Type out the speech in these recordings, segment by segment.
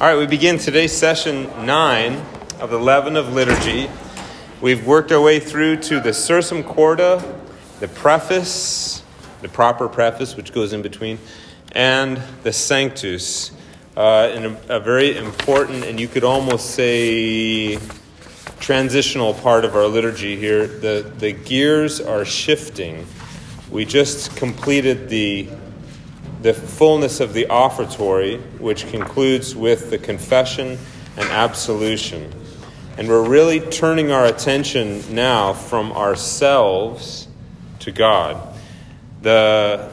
All right, we begin today's session nine of the Leaven of Liturgy. We've worked our way through to the Sursum Corda, the preface, the proper preface, which goes in between, and the Sanctus, uh, in a, a very important and you could almost say transitional part of our liturgy here. The, the gears are shifting. We just completed the the fullness of the offertory, which concludes with the confession and absolution. And we're really turning our attention now from ourselves to God. The,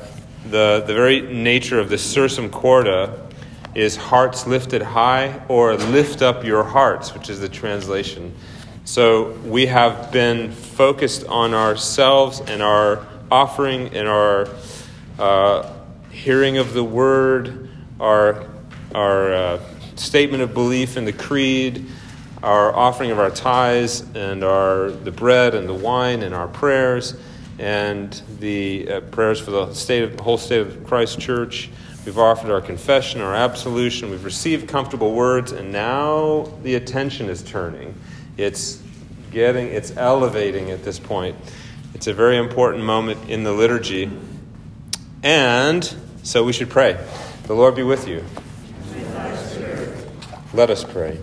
the, the very nature of the sursum corda is hearts lifted high or lift up your hearts, which is the translation. So we have been focused on ourselves and our offering and our uh, hearing of the word, our, our uh, statement of belief in the creed, our offering of our tithes, and our, the bread and the wine, and our prayers, and the uh, prayers for the state of, whole state of Christ Church. We've offered our confession, our absolution. We've received comfortable words, and now the attention is turning. It's getting, it's elevating at this point. It's a very important moment in the liturgy. And so we should pray. The Lord be with you. Let us pray.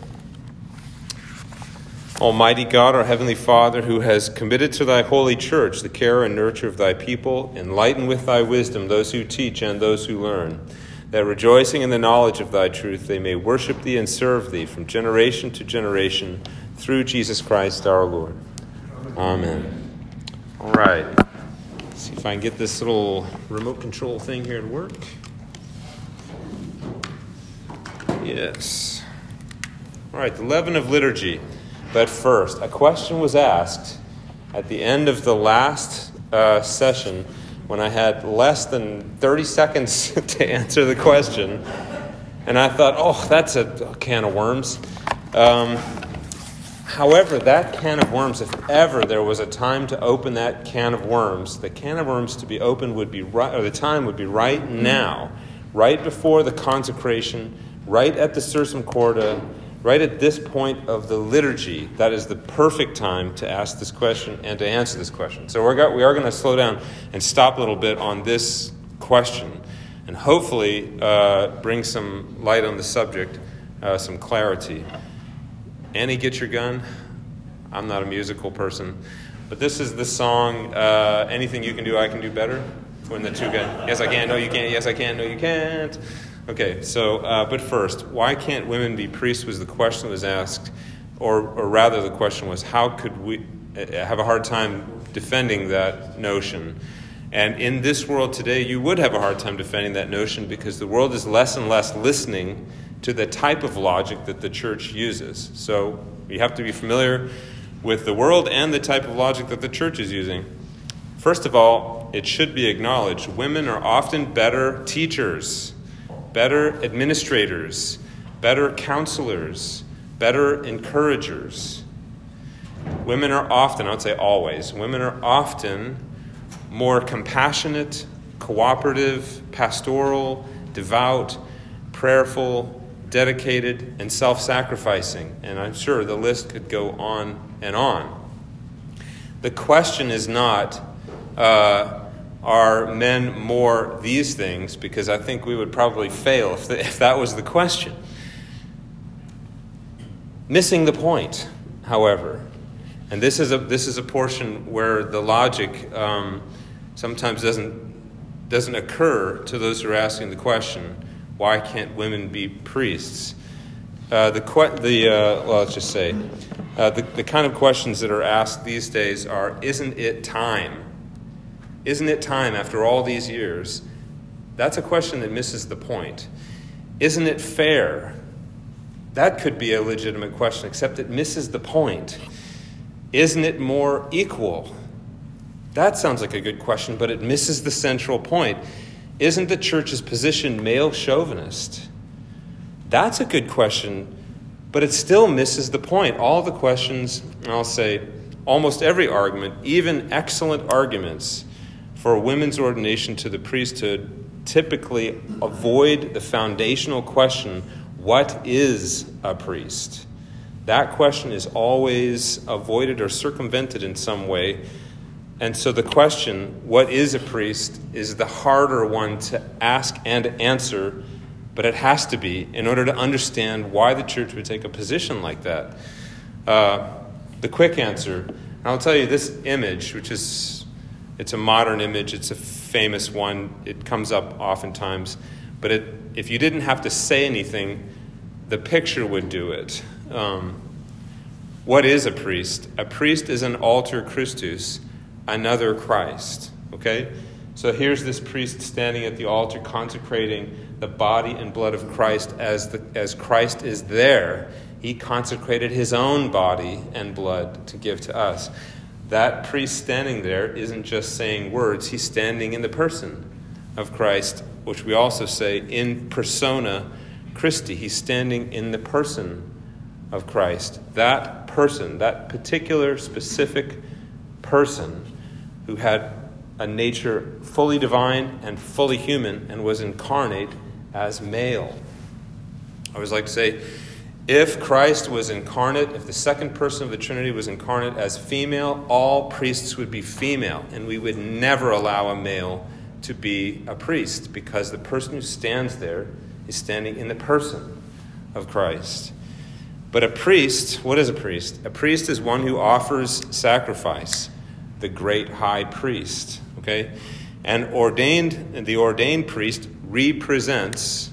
Almighty God, our Heavenly Father, who has committed to thy holy church the care and nurture of thy people, enlighten with thy wisdom those who teach and those who learn, that rejoicing in the knowledge of thy truth, they may worship thee and serve thee from generation to generation through Jesus Christ our Lord. Amen. All right. See if I can get this little remote control thing here to work. Yes. All right, the leaven of liturgy. But first, a question was asked at the end of the last uh, session when I had less than 30 seconds to answer the question. And I thought, oh, that's a, can of worms. Um, However, that can of worms, if ever there was a time to open that can of worms, the can of worms to be opened would be right, or the time would be right now, right before the consecration, right at the Sursum Corda, right at this point of the liturgy. That is the perfect time to ask this question and to answer this question. So we're got, we are going to slow down and stop a little bit on this question and hopefully uh, bring some light on the subject, uh, some clarity. Annie, get your gun. I'm not a musical person, but this is the song. Uh, Anything you can do, I can do better. When the two get, yes, I can. No, you can't. Yes, I can. No, you can't. Okay, so uh, but first, why can't women be priests? Was the question that was asked, or or rather, the question was, how could we uh, have a hard time defending that notion? And in this world today, you would have a hard time defending that notion because the world is less and less listening to the type of logic that the church uses. So you have to be familiar with the world and the type of logic that the church is using. First of all, it should be acknowledged women are often better teachers, better administrators, better counselors, better encouragers. Women are often, I would say always, women are often more compassionate, cooperative, pastoral, devout, prayerful, dedicated, and self sacrificing. And I'm sure the list could go on and on. The question is not, uh, are men more these things? Because I think we would probably fail if, the, if that was the question. Missing the point, however, and this is a, this is a portion where the logic um, sometimes doesn't, doesn't occur to those who are asking the question why can't women be priests? Uh, the, the uh, well, let's just say, uh, the, the kind of questions that are asked these days are Isn't it time? Isn't it time after all these years? That's a question that misses the point. Isn't it fair? That could be a legitimate question, except it misses the point. Isn't it more equal? That sounds like a good question, but it misses the central point. Isn't the church's position male chauvinist? That's a good question, but it still misses the point. All the questions, and I'll say almost every argument, even excellent arguments for women's ordination to the priesthood, typically avoid the foundational question What is a priest? That question is always avoided or circumvented in some way. And so the question, what is a priest, is the harder one to ask and answer, but it has to be in order to understand why the church would take a position like that. Uh, the quick answer, I'll tell you this image, which is it's a modern image, it's a famous one, it comes up oftentimes, but it, if you didn't have to say anything, the picture would do it. Um, what is a priest? A priest is an alter Christus, another Christ. Okay? So here's this priest standing at the altar consecrating the body and blood of Christ as, the, as Christ is there. He consecrated his own body and blood to give to us. That priest standing there isn't just saying words, he's standing in the person of Christ, which we also say in persona Christi. He's standing in the person of Christ. That person, that particular specific person who had a nature fully divine and fully human and was incarnate as male. I always like to say, if Christ was incarnate, if the second person of the Trinity was incarnate as female, all priests would be female, and we would never allow a male to be a priest because the person who stands there is standing in the person of Christ. But a priest, what is a priest? A priest is one who offers sacrifice, the great high priest, okay? And ordained the ordained priest represents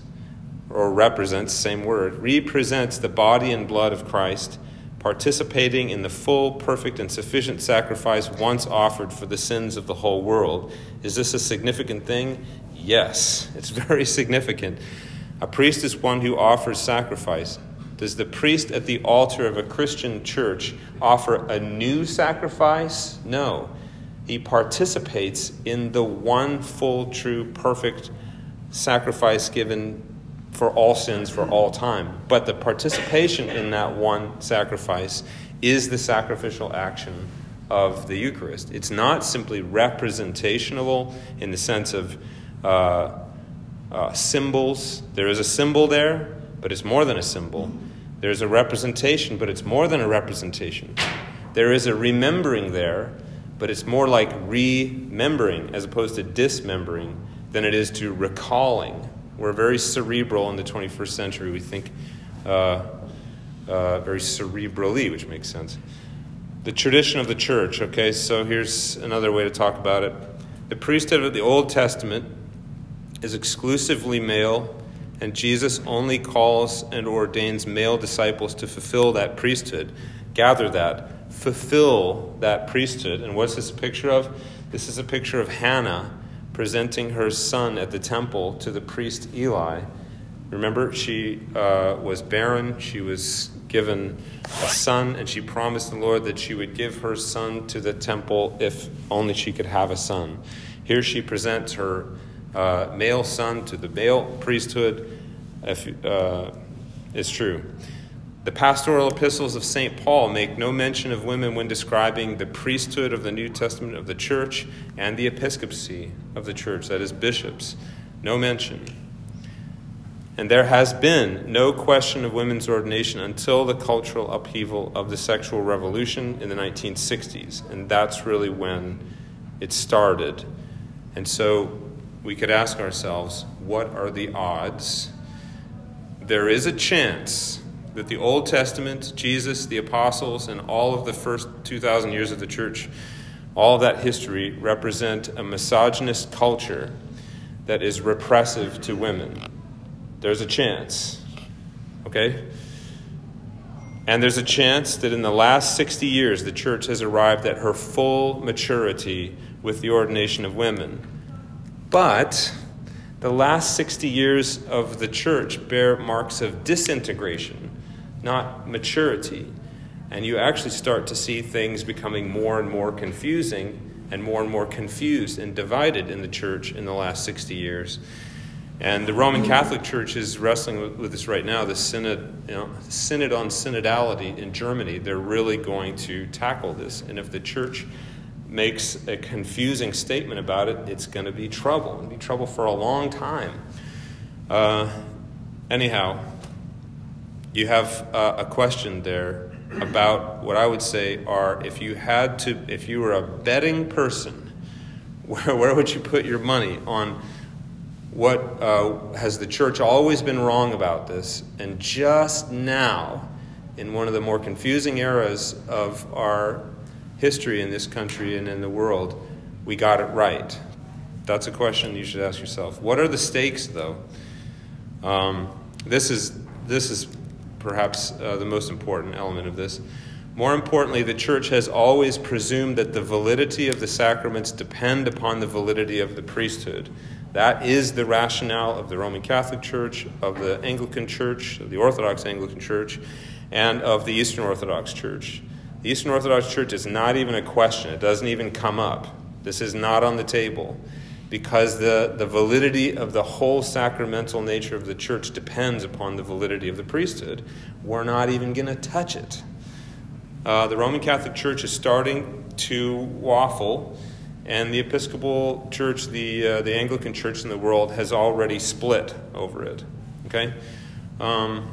or represents, same word, represents the body and blood of Christ, participating in the full, perfect, and sufficient sacrifice once offered for the sins of the whole world. Is this a significant thing? Yes, it's very significant. A priest is one who offers sacrifice. Does the priest at the altar of a Christian church offer a new sacrifice? No. He participates in the one full, true, perfect sacrifice given for all sins for all time. But the participation in that one sacrifice is the sacrificial action of the Eucharist. It's not simply representational in the sense of uh, uh, symbols. There is a symbol there, but it's more than a symbol. There's a representation, but it's more than a representation. There is a remembering there, but it's more like remembering as opposed to dismembering than it is to recalling. We're very cerebral in the 21st century. We think uh, uh, very cerebrally, which makes sense. The tradition of the church, okay, so here's another way to talk about it. The priesthood of the Old Testament is exclusively male and Jesus only calls and ordains male disciples to fulfill that priesthood. Gather that. Fulfill that priesthood. And what's this picture of? This is a picture of Hannah presenting her son at the temple to the priest Eli. Remember, she uh, was barren. She was given a son, and she promised the Lord that she would give her son to the temple if only she could have a son. Here she presents her uh, male son to the male priesthood if, uh, is true. The pastoral epistles of St. Paul make no mention of women when describing the priesthood of the New Testament of the church and the episcopacy of the church, that is, bishops. No mention. And there has been no question of women's ordination until the cultural upheaval of the sexual revolution in the 1960s. And that's really when it started. And so we could ask ourselves what are the odds? There is a chance that the Old Testament, Jesus, the apostles, and all of the first 2,000 years of the church, all of that history represent a misogynist culture that is repressive to women. There's a chance. Okay? And there's a chance that in the last 60 years, the church has arrived at her full maturity with the ordination of women. But the last 60 years of the church bear marks of disintegration, not maturity. And you actually start to see things becoming more and more confusing and more and more confused and divided in the church in the last 60 years. And the Roman Catholic Church is wrestling with, this right now. The synod, you know, synod on synodality in Germany, they're really going to tackle this. And if the church makes a confusing statement about it, it's going to be trouble. It'll be trouble for a long time. Uh, anyhow, you have uh, a question there about what I would say are if you had to, if you were a betting person, where, where would you put your money on what uh, has the church always been wrong about this? And just now, in one of the more confusing eras of our history in this country and in the world, we got it right. That's a question you should ask yourself. What are the stakes, though? Um, this is this is perhaps uh, the most important element of this. More importantly, the church has always presumed that the validity of the sacraments depend upon the validity of the priesthood. That is the rationale of the Roman Catholic Church, of the Anglican Church, of the Orthodox Anglican Church, and of the Eastern Orthodox Church. The Eastern Orthodox Church is not even a question, it doesn't even come up. This is not on the table because the, the validity of the whole sacramental nature of the church depends upon the validity of the priesthood. We're not even going to touch it. Uh, the Roman Catholic Church is starting to waffle, and the Episcopal Church, the, uh, the Anglican Church in the world, has already split over it. Okay? Um,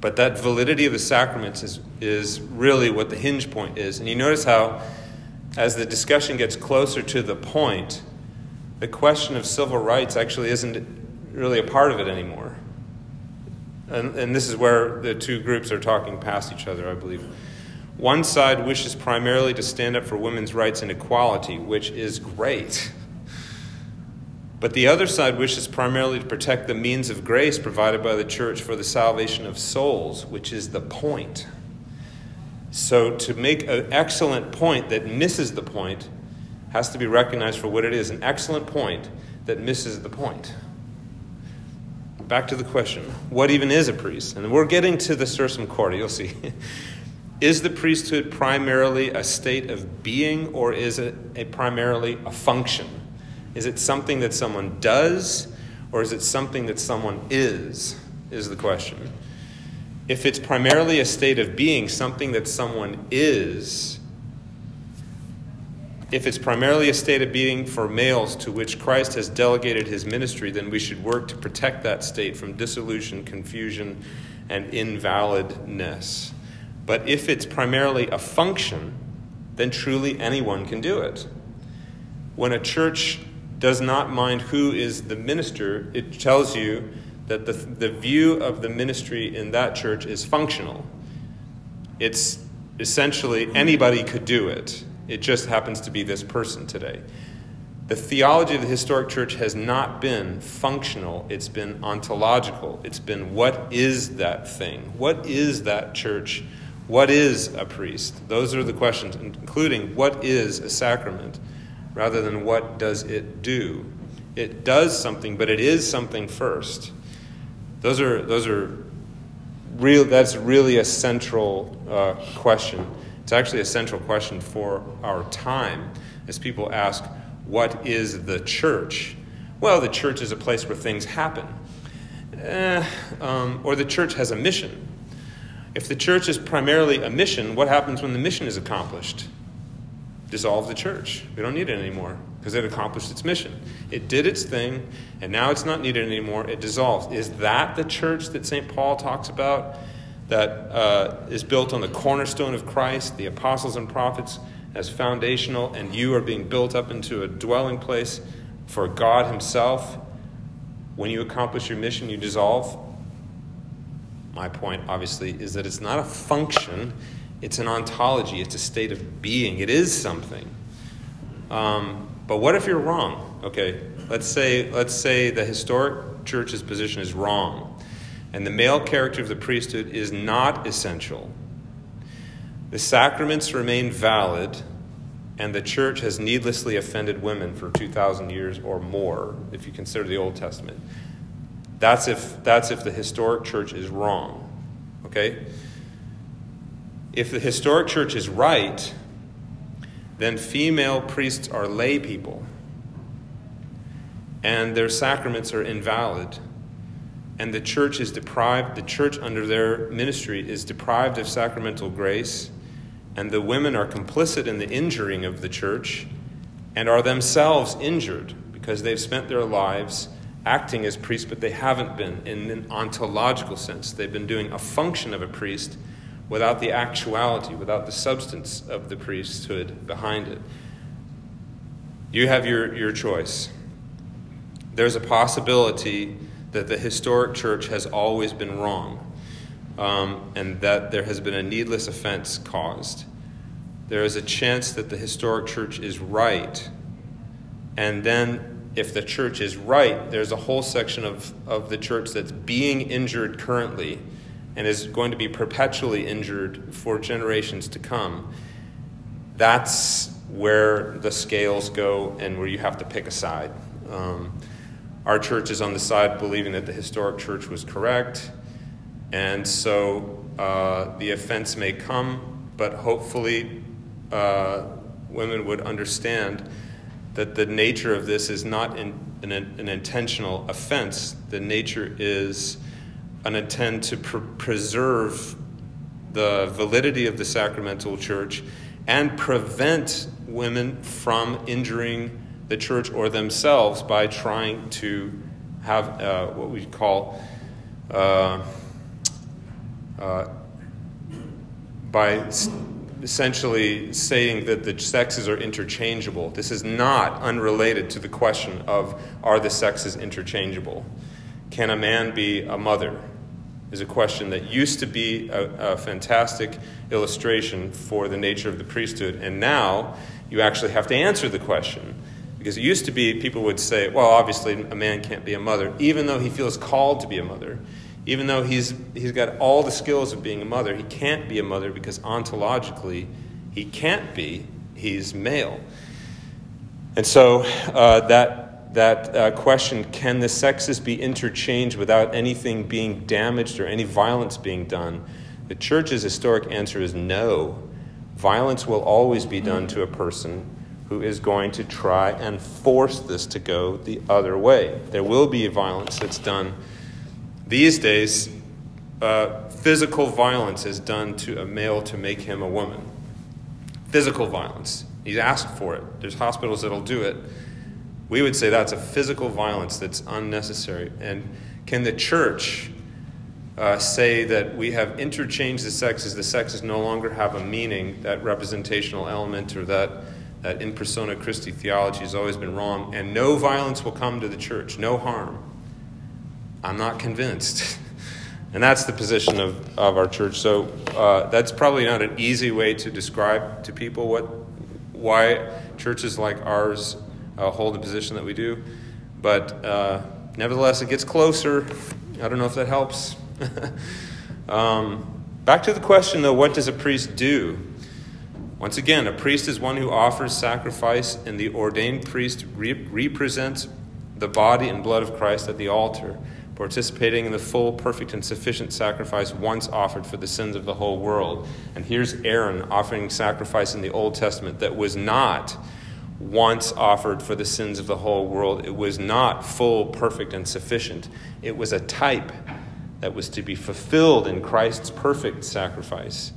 but that validity of the sacraments is, is really what the hinge point is. And you notice how, as the discussion gets closer to the point, the question of civil rights actually isn't really a part of it anymore. And, and this is where the two groups are talking past each other, I believe. One side wishes primarily to stand up for women's rights and equality, which is great. But the other side wishes primarily to protect the means of grace provided by the church for the salvation of souls, which is the point. So, to make an excellent point that misses the point has to be recognized for what it is an excellent point that misses the point. Back to the question what even is a priest? And we're getting to the sursum corda, you'll see. is the priesthood primarily a state of being or is it a primarily a function? Is it something that someone does or is it something that someone is? Is the question. If it's primarily a state of being, something that someone is, if it's primarily a state of being for males to which Christ has delegated his ministry, then we should work to protect that state from dissolution, confusion, and invalidness. But if it's primarily a function, then truly anyone can do it. When a church does not mind who is the minister, it tells you that the, the view of the ministry in that church is functional. It's essentially anybody could do it. It just happens to be this person today. The theology of the historic church has not been functional, it's been ontological. It's been what is that thing? What is that church? What is a priest? Those are the questions, including what is a sacrament, rather than what does it do. It does something, but it is something first. Those are, those are real, that's really a central uh, question. It's actually a central question for our time as people ask, What is the church? Well, the church is a place where things happen. Eh, um, or the church has a mission. If the church is primarily a mission, what happens when the mission is accomplished? Dissolve the church. We don't need it anymore because it accomplished its mission. It did its thing, and now it's not needed anymore. It dissolves. Is that the church that St. Paul talks about? that uh, is built on the cornerstone of Christ, the apostles and prophets, as foundational, and you are being built up into a dwelling place for God Himself. When you accomplish your mission, you dissolve. My point, obviously, is that it's not a function, it's an ontology, it's a state of being, it is something. Um, but what if you're wrong? Okay, let's say, let's say the historic church's position is wrong and the male character of the priesthood is not essential. The sacraments remain valid, and the church has needlessly offended women for 2,000 years or more, if you consider the Old Testament. That's if, that's if the historic church is wrong. Okay? If the historic church is right, then female priests are lay people, and their sacraments are invalid. And the church is deprived, the church under their ministry is deprived of sacramental grace, and the women are complicit in the injuring of the church and are themselves injured because they've spent their lives acting as priests, but they haven't been in an ontological sense. They've been doing a function of a priest without the actuality, without the substance of the priesthood behind it. You have your, your choice. There's a possibility that the historic church has always been wrong um, and that there has been a needless offense caused. There is a chance that the historic church is right. And then, if the church is right, there's a whole section of, of the church that's being injured currently and is going to be perpetually injured for generations to come. That's where the scales go and where you have to pick a side. Um, our church is on the side believing that the historic church was correct, and so uh, the offense may come, but hopefully uh, women would understand that the nature of this is not in, an, an, intentional offense. The nature is an intent to pr- preserve the validity of the sacramental church and prevent women from injuring the church or themselves by trying to have uh, what we call uh, uh, by essentially saying that the sexes are interchangeable. This is not unrelated to the question of are the sexes interchangeable? Can a man be a mother? Is a question that used to be a, a fantastic illustration for the nature of the priesthood, and now you actually have to answer the question. Because it used to be people would say, well, obviously a man can't be a mother, even though he feels called to be a mother. Even though he's, he's got all the skills of being a mother, he can't be a mother because ontologically he can't be. He's male. And so uh, that, that uh, question can the sexes be interchanged without anything being damaged or any violence being done? The church's historic answer is no. Violence will always be done to a person who is going to try and force this to go the other way. There will be violence that's done. These days, uh, physical violence is done to a male to make him a woman. Physical violence. He's asked for it. There's hospitals that'll do it. We would say that's a physical violence that's unnecessary. And can the church uh, say that we have interchanged the sexes? The sexes no longer have a meaning, that representational element or that that in persona Christi theology has always been wrong, and no violence will come to the church, no harm. I'm not convinced. and that's the position of, of our church. So uh, that's probably not an easy way to describe to people what why churches like ours uh, hold the position that we do. But uh, nevertheless, it gets closer. I don't know if that helps. um, back to the question, though what does a priest do? Once again, a priest is one who offers sacrifice, and the ordained priest re- represents the body and blood of Christ at the altar, participating in the full, perfect, and sufficient sacrifice once offered for the sins of the whole world. And here's Aaron offering sacrifice in the Old Testament that was not once offered for the sins of the whole world. It was not full, perfect, and sufficient. It was a type that was to be fulfilled in Christ's perfect sacrifice.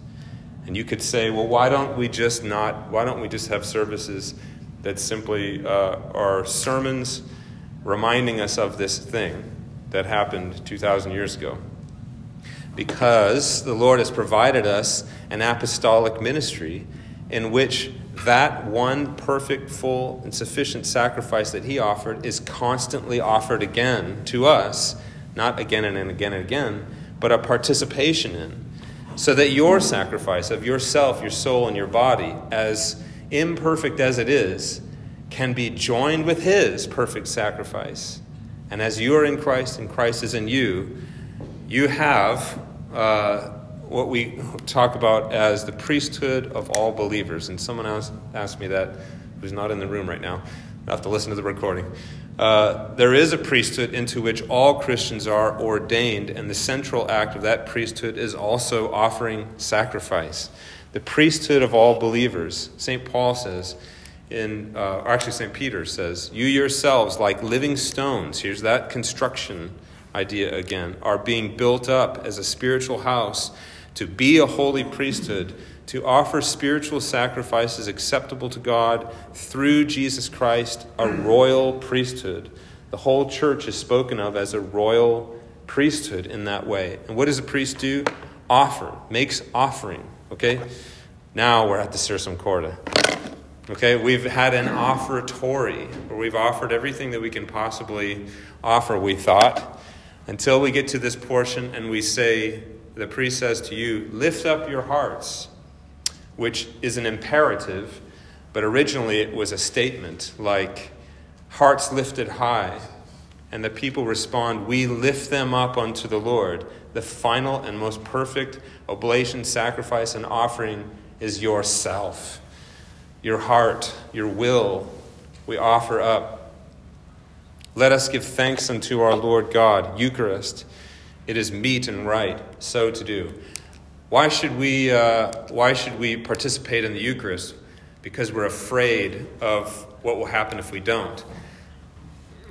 And you could say, well, why don't we just not, why don't we just have services that simply uh, are sermons reminding us of this thing that happened 2,000 years ago? Because the Lord has provided us an apostolic ministry in which that one perfect, full, and sufficient sacrifice that He offered is constantly offered again to us, not again and again and again, but a participation in so that your sacrifice of yourself, your soul, and your body, as imperfect as it is, can be joined with His perfect sacrifice. And as you are in Christ and Christ is in you, you have uh, what we talk about as the priesthood of all believers. And someone else asked me that who's not in the room right now. I have to listen to the recording. Uh, there is a priesthood into which all Christians are ordained, and the central act of that priesthood is also offering sacrifice. The priesthood of all believers. St. Paul says, in, uh, actually, St. Peter says, You yourselves, like living stones, here's that construction idea again, are being built up as a spiritual house to be a holy priesthood to offer spiritual sacrifices acceptable to God through Jesus Christ, a royal priesthood, The whole church is spoken of as a royal priesthood in that way. And what does a priest do? Offer, makes offering. Okay? Now we're at the Sursum Corda. Okay, we've had an offertory where we've offered everything that we can possibly offer, we thought, until we get to this portion and we say, the priest says to you, Lift up your hearts, which is an imperative, but originally it was a statement like, Hearts lifted high. And the people respond, We lift them up unto the Lord. The final and most perfect oblation, sacrifice, and offering is yourself your heart, your will, we offer up. Let us give thanks unto our Lord God, Eucharist. It is meet and right so to do. Why should we, uh, why should we participate in the Eucharist? Because we're afraid of what will happen if we don't.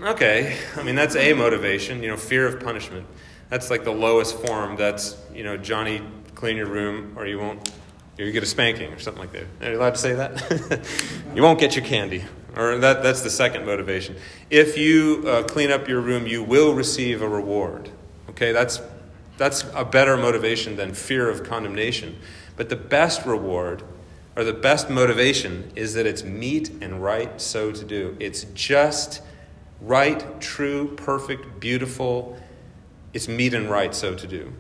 Okay, I mean, that's a motivation, you know, fear of punishment. That's like the lowest form. That's, you know, Johnny, clean your room or you won't you get a spanking or something like that. Are you allowed to say that? you won't get your candy. Or that, that's the second motivation. If you uh, clean up your room, you will receive a reward. Okay, that's, that's a better motivation than fear of condemnation. But the best reward, or the best motivation, is that it's meet and right so to do. It's just right, true, perfect, beautiful. It's meet and right so to do.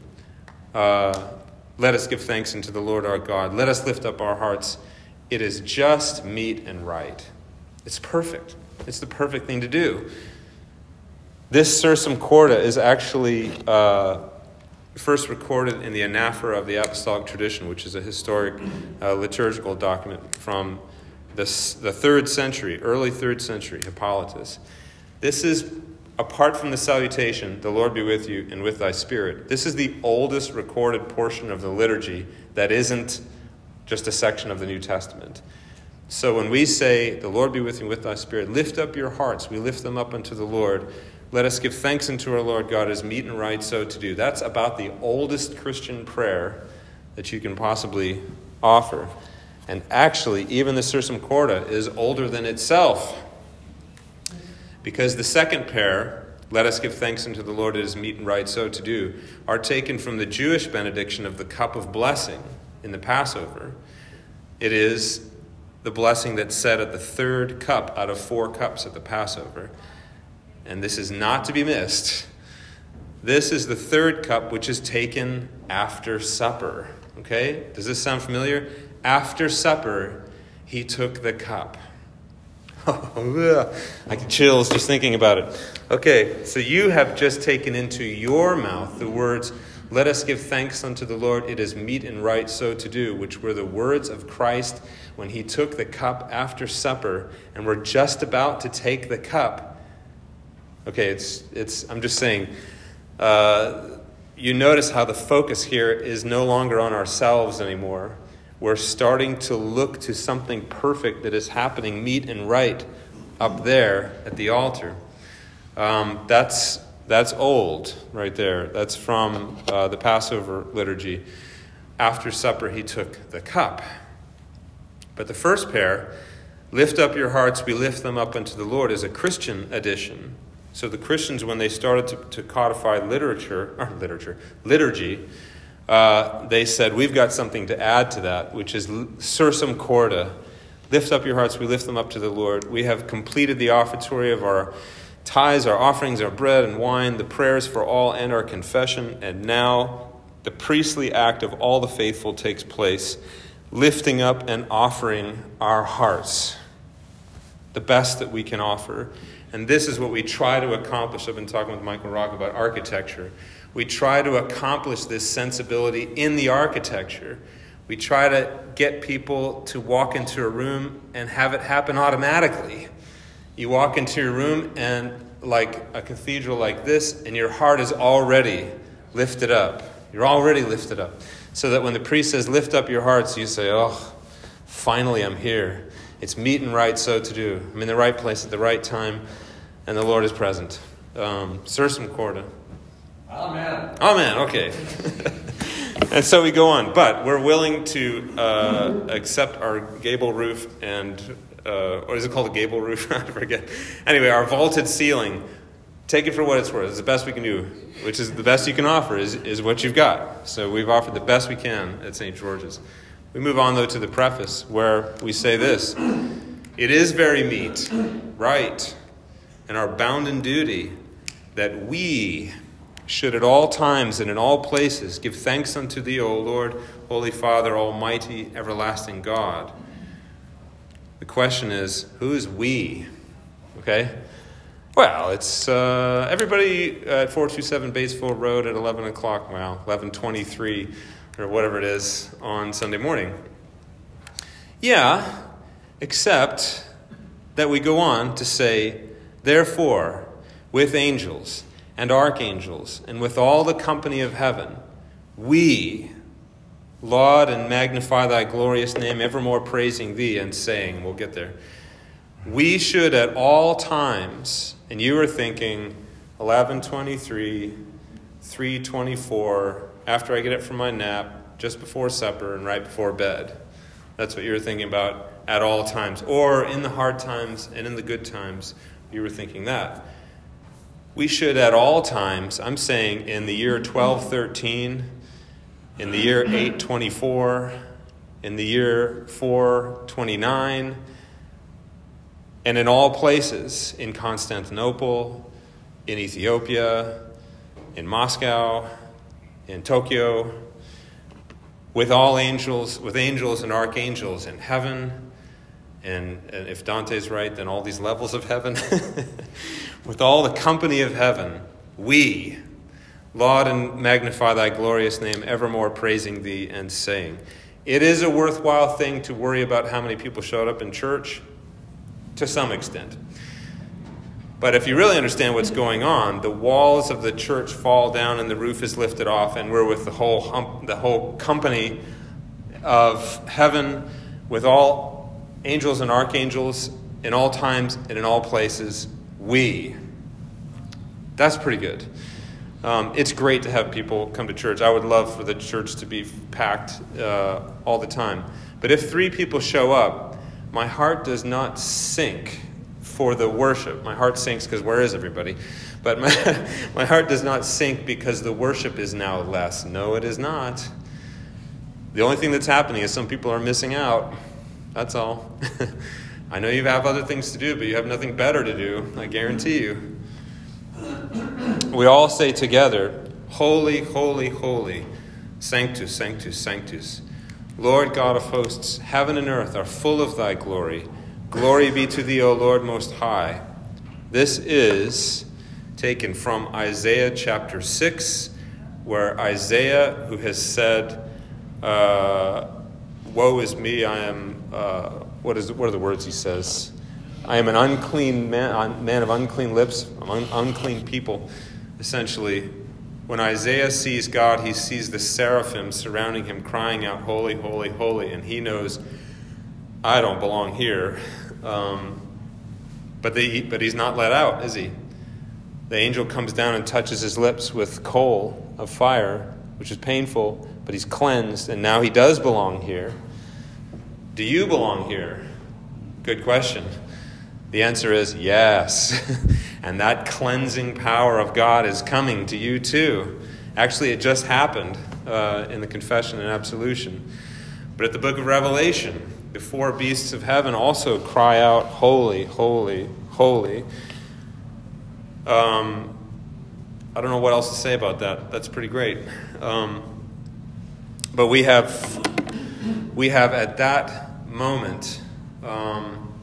Uh, let us give thanks unto the Lord our God. Let us lift up our hearts. It is just, meet, and right. It's perfect. It's the perfect thing to do. This sursum corda is actually uh, first recorded in the anaphora of the apostolic tradition, which is a historic uh, liturgical document from the, the third century, early third century, Hippolytus. This is apart from the salutation, the Lord be with you and with thy spirit, this is the oldest recorded portion of the liturgy that isn't just a section of the New Testament. So when we say, The Lord be with you and with thy spirit, lift up your hearts, we lift them up unto the Lord. Let us give thanks unto our Lord God as meet and right so to do. That's about the oldest Christian prayer that you can possibly offer. And actually, even the Sursum Corda is older than itself. Because the second pair, let us give thanks unto the Lord, as meet and right so to do, are taken from the Jewish benediction of the cup of blessing in the Passover. It is the blessing that's said at the third cup out of four cups at the Passover. And this is not to be missed. This is the third cup which is taken after supper. Okay? Does this sound familiar? After supper, he took the cup. I get chills just thinking about it. Okay, so you have just taken into your mouth the words, Let us give thanks unto the Lord, it is meet and right so to do, which were the words of Christ when he took the cup after supper and were just about to take the cup. Okay, it's, it's, I'm just saying, uh, you notice how the focus here is no longer on ourselves anymore we're starting to look to something perfect that is happening, meet and right, up there at the altar. Um, that's, that's old, right there. That's from uh, the Passover liturgy. After supper, he took the cup. But the first pair, lift up your hearts, we lift them up unto the Lord, is a Christian addition. So the Christians, when they started to, to codify literature, or literature, liturgy, uh, they said, We've got something to add to that, which is sursum corda. Lift up your hearts, we lift them up to the Lord. We have completed the offertory of our tithes, our offerings, our bread and wine, the prayers for all, and our confession. And now the priestly act of all the faithful takes place, lifting up and offering our hearts, the best that we can offer. And this is what we try to accomplish. I've been talking with Michael Rock about architecture we try to accomplish this sensibility in the architecture. We try to get people to walk into a room and have it happen automatically. You walk into your room and, like a cathedral like this, and your heart is already lifted up. You're already lifted up. So that when the priest says, Lift up your hearts, you say, Oh, finally I'm here. It's meet and right so to do. I'm in the right place at the right time, and the Lord is present. Um, Sursum Corda. Amen. Amen. Okay. and so we go on, but we're willing to uh, accept our gable roof and, uh, or is it called a gable roof? I forget. Anyway, our vaulted ceiling take it for what it's worth. It's the best we can do, which is the best you can offer, is, is what you've got. So we've offered the best we can at St. George's. We move on, though, to the preface, where we say this It is very meet, right, and our bounden duty that we should at all times and in all places give thanks unto thee, O Lord, Holy Father, Almighty, everlasting God. The question is, who is we? Okay? Well, it's uh, everybody at 427 Batesville Road at 11 o'clock, well, 1123 or whatever it is on Sunday morning. Yeah, except that we go on to say, therefore, with angels and archangels and with all the company of heaven, we laud and magnify thy glorious name, evermore praising thee and saying, we'll get there. We should at all times, and you are thinking 1123, 324, after I get up from my nap, just before supper, and right before bed. That's what you were thinking about at all times. Or in the hard times and in the good times, you were thinking that. We should at all times, I'm saying in the year 1213, in the year 824, in the year 429, and in all places, in Constantinople, in Ethiopia, in Moscow, in Tokyo, with all angels, with angels and archangels in heaven, and, and if Dante's right, then all these levels of heaven, with all the company of heaven, we laud and magnify thy glorious name, evermore praising thee and saying, It is a worthwhile thing to worry about how many people showed up in church, to some extent. But if you really understand what's going on, the walls of the church fall down and the roof is lifted off, and we're with the whole, hump, the whole company of heaven, with all angels and archangels in all times and in all places. We. That's pretty good. Um, it's great to have people come to church. I would love for the church to be packed uh, all the time. But if three people show up, my heart does not sink for the worship. My heart sinks because where is everybody? But my, my heart does not sink because the worship is now less. No, it is not. The only thing that's happening is some people are missing out. That's all. I know you have other things to do, but you have nothing better to do, I guarantee you. We all say together, Holy, holy, holy, Sanctus, Sanctus, Sanctus. Lord God of hosts, heaven and earth are full of thy glory. Glory be to thee, O Lord Most High. This is taken from Isaiah chapter 6, where Isaiah, who has said, uh, Woe is me, I am, uh, what, is, what are the words he says? I am an unclean man, man of unclean lips, un- unclean people. Essentially, when Isaiah sees God, he sees the seraphim surrounding him, crying out, Holy, holy, holy, and he knows, I don't belong here. Um, but, they, but he's not let out, is he? The angel comes down and touches his lips with coal of fire, which is painful, but he's cleansed, and now he does belong here. Do you belong here? Good question. The answer is yes. and that cleansing power of God is coming to you too. Actually, it just happened uh, in the confession and absolution. But at the book of Revelation, the four beasts of heaven also cry out, Holy, holy, holy. Um, I don't know what else to say about that. That's pretty great. Um, but we have, we have at that moment um,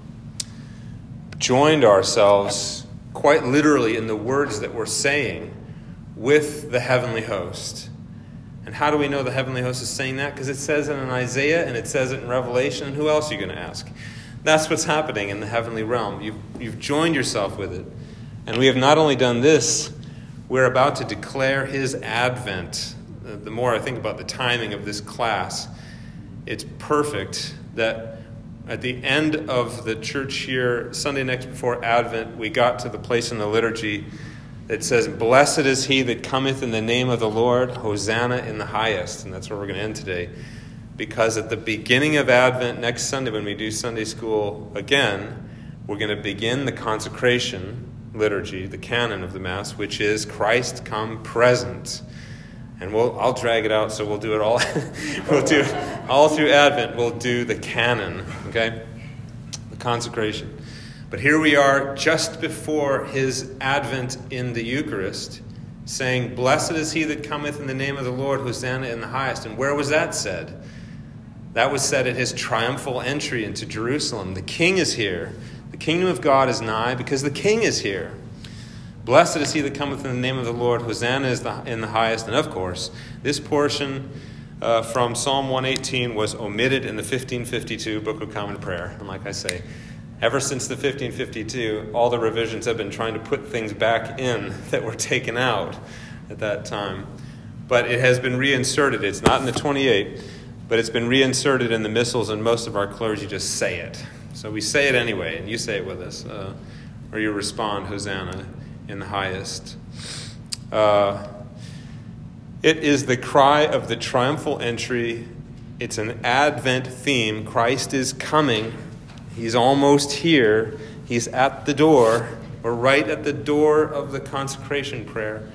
joined ourselves quite literally in the words that we're saying with the heavenly host. And how do we know the heavenly host is saying that? Because it says it in Isaiah and it says it in Revelation. And who else are you going to ask? That's what's happening in the heavenly realm. You've, you've joined yourself with it. And we have not only done this, we're about to declare his advent. The more I think about the timing of this class, it's perfect that at the end of the church year, Sunday next before Advent, we got to the place in the liturgy that says, Blessed is he that cometh in the name of the Lord, Hosanna in the highest. And that's where we're going to end today. Because at the beginning of Advent, next Sunday, when we do Sunday school again, we're going to begin the consecration liturgy, the canon of the Mass, which is Christ come present. And we'll, I'll drag it out, so we'll do it all. we'll do all through Advent. We'll do the canon, okay, the consecration. But here we are, just before His Advent in the Eucharist, saying, "Blessed is he that cometh in the name of the Lord, Hosanna in the highest." And where was that said? That was said at His triumphal entry into Jerusalem. The King is here. The kingdom of God is nigh because the king is here. Blessed is he that cometh in the name of the Lord. Hosanna is the, in the highest. And of course, this portion uh, from Psalm 118 was omitted in the 1552 Book of Common Prayer. And like I say, ever since the 1552, all the revisions have been trying to put things back in that were taken out at that time. But it has been reinserted. It's not in the 28, but it's been reinserted in the missals, and most of our clergy just say it. So we say it anyway, and you say it with us, uh, or you respond, Hosanna in the highest. Uh, it is the cry of the triumphal entry. It's an Advent theme. Christ is coming. He's almost here. He's at the door. We're right at the door of the consecration prayer.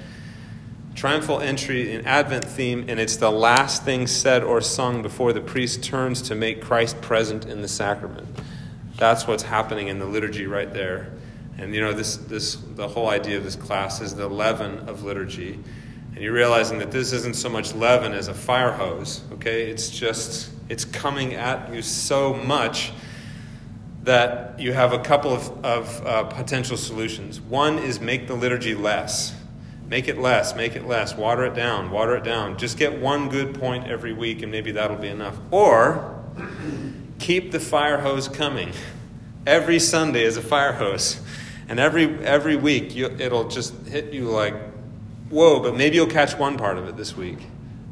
Triumphal entry, an Advent theme, and it's the last thing said or sung before the priest turns to make Christ present in the sacrament. That's what's happening in the liturgy right there. And you know, this, this, the whole idea of this class is the leaven of liturgy. And you're realizing that this isn't so much leaven as a fire hose, okay? It's just, it's coming at you so much that you have a couple of, of uh, potential solutions. One is make the liturgy less. Make it less, make it less, water it down, water it down. Just get one good point every week, and maybe that'll be enough. Or keep the fire hose coming. Every Sunday is a fire hose. And every, every week, you, it'll just hit you like, whoa, but maybe you'll catch one part of it this week.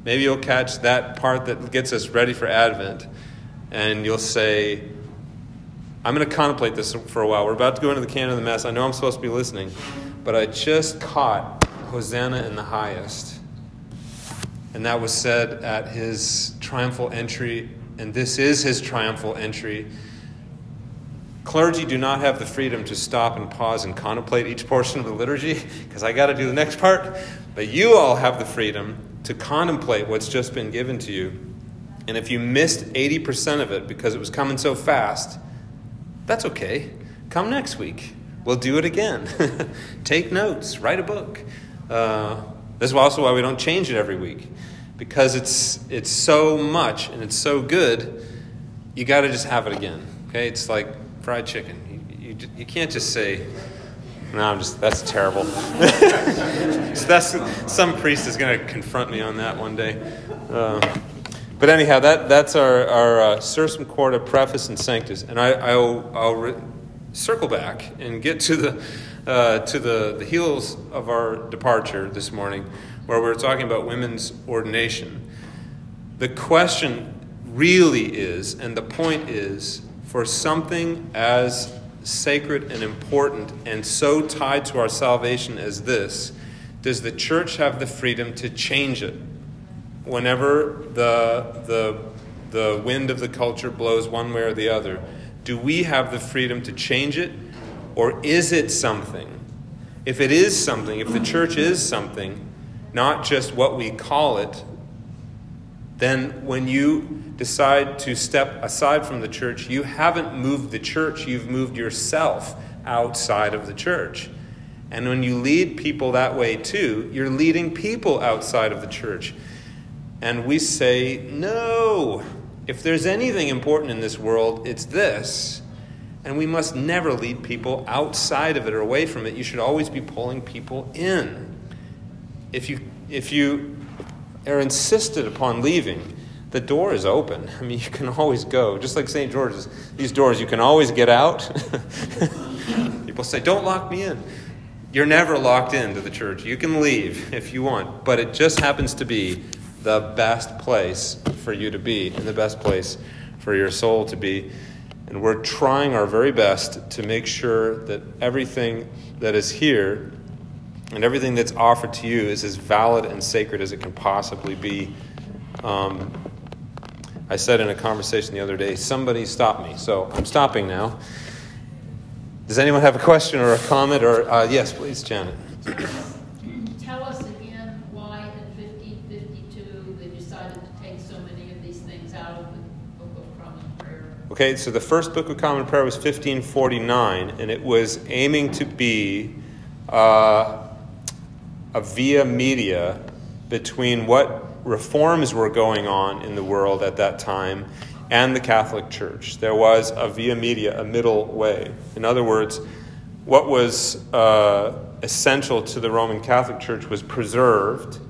Maybe you'll catch that part that gets us ready for Advent. And you'll say, I'm going to contemplate this for a while. We're about to go into the canon of the Mass. I know I'm supposed to be listening, but I just caught Hosanna in the highest. And that was said at his triumphal entry and this is his triumphal entry. Clergy do not have the freedom to stop and pause and contemplate each portion of the liturgy because I got to do the next part. But you all have the freedom to contemplate what's just been given to you. And if you missed 80% of it because it was coming so fast, that's okay. Come next week. We'll do it again. Take notes, write a book. Uh, this is also why we don't change it every week because it's it's so much and it's so good, you got to just have it again. Okay, it's like fried chicken. You, you, you can't just say, "No, I'm just that's terrible." so that's some priest is going to confront me on that one day. Uh, but anyhow, that that's our our uh, Sursum Corda preface and sanctus, and I I'll, I'll re- circle back and get to the. Uh, to the, the heels of our departure this morning, where we're talking about women's ordination. The question really is, and the point is, for something as sacred and important and so tied to our salvation as this, does the church have the freedom to change it whenever the, the, the wind of the culture blows one way or the other? Do we have the freedom to change it, or is it something? If it is something, if the church is something, not just what we call it, then when you decide to step aside from the church, you haven't moved the church, you've moved yourself outside of the church. And when you lead people that way too, you're leading people outside of the church. And we say, no, if there's anything important in this world, it's this. And we must never lead people outside of it or away from it. You should always be pulling people in if you, if you are insisted upon leaving, the door is open. I mean, you can always go. Just like St. George's, these doors, you can always get out. People say, don't lock me in. You're never locked into the church. You can leave if you want, but it just happens to be the best place for you to be and the best place for your soul to be. And we're trying our very best to make sure that everything that is here and everything that's offered to you is as valid and sacred as it can possibly be. Um, I said in a conversation the other day, somebody stop me. So I'm stopping now. Does anyone have a question or a comment? Or uh, yes, please, Janet. Tell us again why in 1552 they decided to take so many of these things out of the Book of Common Prayer. Okay, so the first Book of Common Prayer was 1549, and it was aiming to be uh, a via media between what reforms were going on in the world at that time and the Catholic Church. There was a via media, a middle way. In other words, what was uh, essential to the Roman Catholic Church was preserved,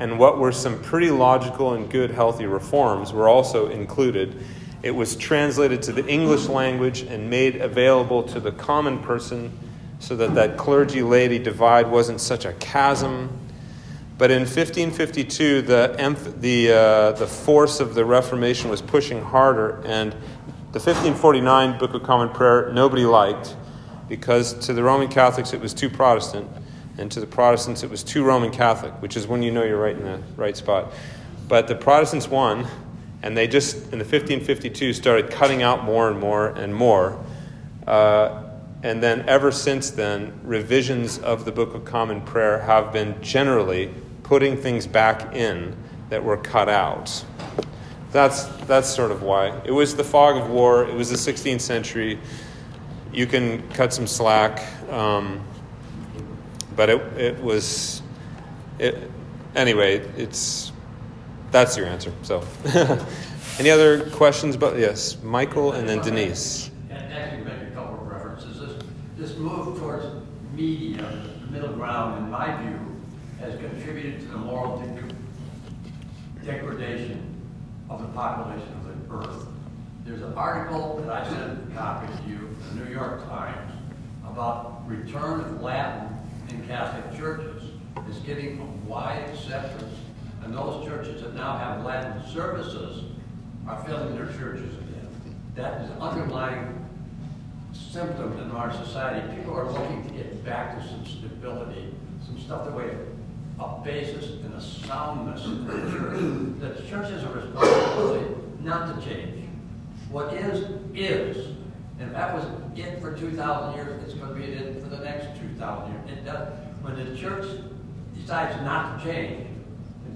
and what were some pretty logical and good, healthy reforms were also included. It was translated to the English language and made available to the common person so that that clergy laity divide wasn't such a chasm but in 1552, the, the, uh, the force of the Reformation was pushing harder, and the 1549 Book of Common Prayer nobody liked because to the Roman Catholics it was too Protestant, and to the Protestants it was too Roman Catholic, which is when you know you're right in the right spot. But the Protestants won, and they just, in the 1552, started cutting out more and more and more. Uh, and then, ever since then, revisions of the Book of Common Prayer have been generally putting things back in that were cut out. That's, that's sort of why. It was the fog of war, it was the 16th century. You can cut some slack, um, but it, it was. It, anyway, it's that's your answer. So, any other questions? But yes, Michael and then Denise. Actually, make a couple of references. This, this move towards media, the middle ground, in my view, has contributed to the moral de- degradation of the population of the earth. There's an article that I sent a copy to you, the New York Times, about return of Latin in Catholic churches is getting a wide acceptance, and those churches that now have Latin services are filling their churches again. That is an underlying symptom in our society. People are looking to get back to some stability, some stuff the way a basis and a soundness in the church. The church has a responsibility not to change. What is, is. And if that was it for 2,000 years, it's going to be it for the next 2,000 years. It does. When the church decides not to change,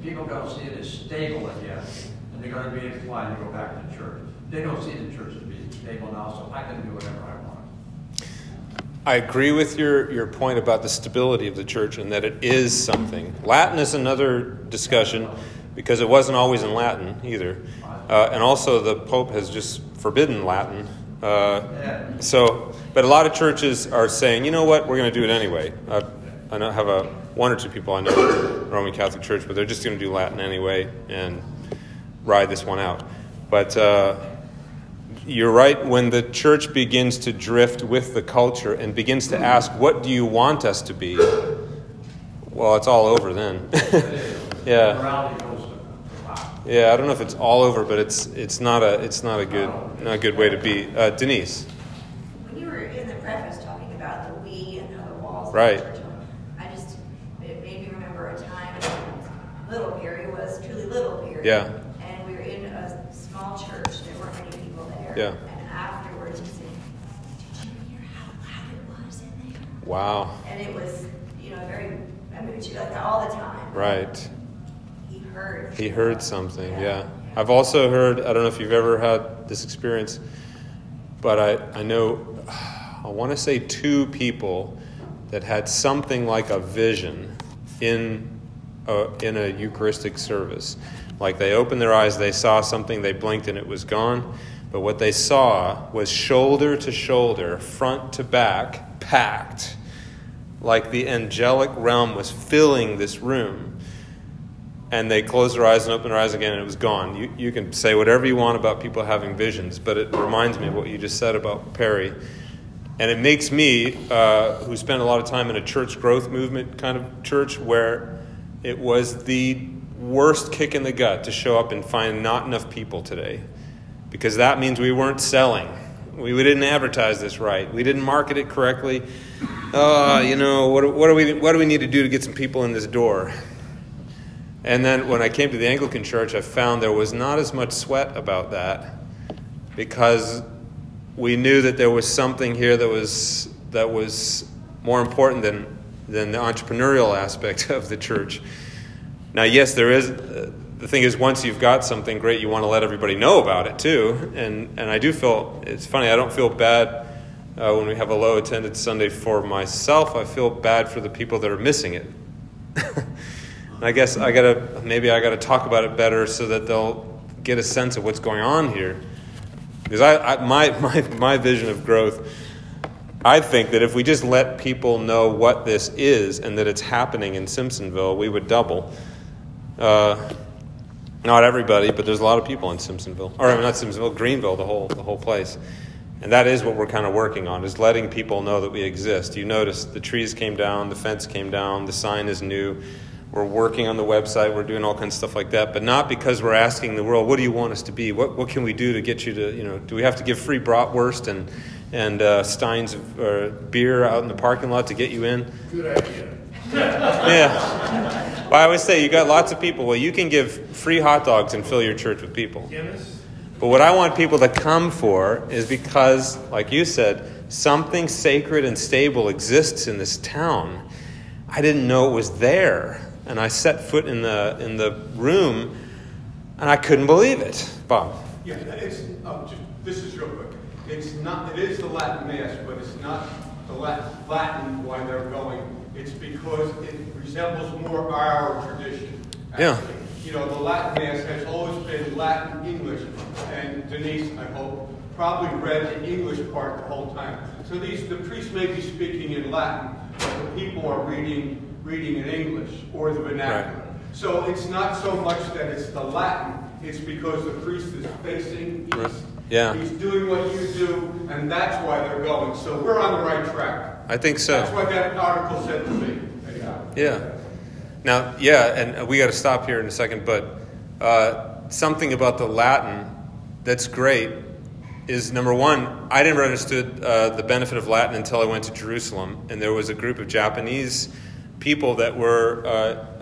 people don't see it as stable again, and they're going to be inclined to go back to church. They don't see the church to be stable now, so I can do whatever I want. I agree with your, your point about the stability of the church and that it is something. Latin is another discussion because it wasn't always in Latin either. Uh, and also, the Pope has just forbidden Latin. Uh, so, but a lot of churches are saying, you know what, we're going to do it anyway. Uh, I know, have a one or two people I know in the Roman Catholic Church, but they're just going to do Latin anyway and ride this one out. But uh, you're right, when the church begins to drift with the culture and begins to ask, What do you want us to be? Well, it's all over then. yeah. Yeah, I don't know if it's all over, but it's it's not a it's not a good not a good way to be. Uh, Denise. When you were in the preface talking about the we and how the walls right. of the church, I just it made me remember a time when Little Perry was truly Little Perry. Yeah. And we were in a small church. There weren't many people there. Yeah. And afterwards, we said, "Did you hear how loud it was in there?" Wow. And it was, you know, very. I mean, she like that all the time. Right. He heard. He heard something, yeah. I've also heard, I don't know if you've ever had this experience, but I, I know, I want to say two people that had something like a vision in a, in a Eucharistic service. Like they opened their eyes, they saw something, they blinked, and it was gone. But what they saw was shoulder to shoulder, front to back, packed. Like the angelic realm was filling this room and they closed their eyes and opened their eyes again, and it was gone. You, you can say whatever you want about people having visions, but it reminds me of what you just said about Perry. And it makes me, uh, who spent a lot of time in a church growth movement kind of church, where it was the worst kick in the gut to show up and find not enough people today. Because that means we weren't selling. We, we didn't advertise this right. We didn't market it correctly. Uh, you know, what, what, do we, what do we need to do to get some people in this door? And then when I came to the Anglican Church, I found there was not as much sweat about that because we knew that there was something here that was that was more important than, than the entrepreneurial aspect of the church. Now, yes, there is. Uh, the thing is, once you've got something great, you want to let everybody know about it too. And, and I do feel, it's funny, I don't feel bad uh, when we have a low attended Sunday for myself. I feel bad for the people that are missing it. I guess I gotta, maybe I gotta talk about it better so that they'll get a sense of what's going on here. Because I, I my, my, my vision of growth, I think that if we just let people know what this is and that it's happening in Simpsonville, we would double. Uh, not everybody, but there's a lot of people in Simpsonville, or I mean, not Simpsonville, Greenville, the whole the whole place, and that is what we're kind of working on: is letting people know that we exist. You notice the trees came down, the fence came down, the sign is new. We're working on the website. We're doing all kinds of stuff like that, but not because we're asking the world, "What do you want us to be? What what can we do to get you to you know? Do we have to give free bratwurst and and uh, steins of uh, beer out in the parking lot to get you in?" Good idea. Yeah. Well, I always say you got lots of people. Well, you can give free hot dogs and fill your church with people. But what I want people to come for is because, like you said, something sacred and stable exists in this town. I didn't know it was there. And I set foot in the, in the room and I couldn't believe it. Bob. Yeah, it's, oh, just, this is real quick. It's not, it is the Latin Mass, but it's not the Latin why they're going. It's because it resembles more our tradition. Yeah. You know, the Latin Mass has always been Latin English, and Denise, I hope, probably read the English part the whole time. So these, the priests may be speaking in Latin, but the people are reading, reading in English or the vernacular. So it's not so much that it's the Latin, it's because the priest is facing Right. Yeah. He's doing what you do, and that's why they're going. So we're on the right track. I think so. That's what that article said to me. Anyhow. Yeah. Now, yeah, and we got to stop here in a second, but uh, something about the Latin that's great is number one, I never understood uh, the benefit of Latin until I went to Jerusalem, and there was a group of Japanese people that were uh,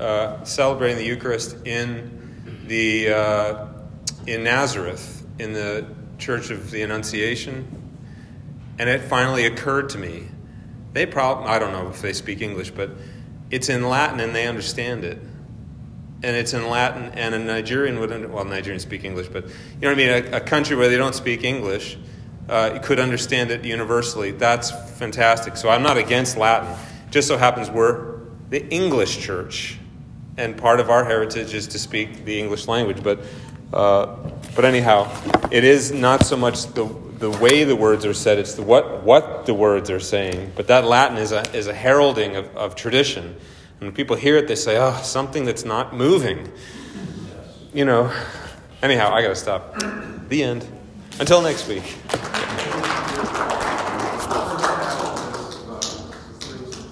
uh, celebrating the Eucharist in the uh, in Nazareth in the Church of the Annunciation, and it finally occurred to me they probably I don't know if they speak English, but it's in Latin and they understand it. And it's in Latin, and a Nigerian would, well, Nigerians speak English, but you know what I mean? A, a country where they don't speak English uh, could understand it universally. That's fantastic. So I'm not against Latin. Just so happens we're the English church, and part of our heritage is to speak the English language. But, uh, but anyhow, it is not so much the, the way the words are said, it's the what, what the words are saying. But that Latin is a, is a heralding of, of tradition. And when people hear it, they say, oh, something that's not moving. You know, anyhow, I got to stop. The end. Until next week.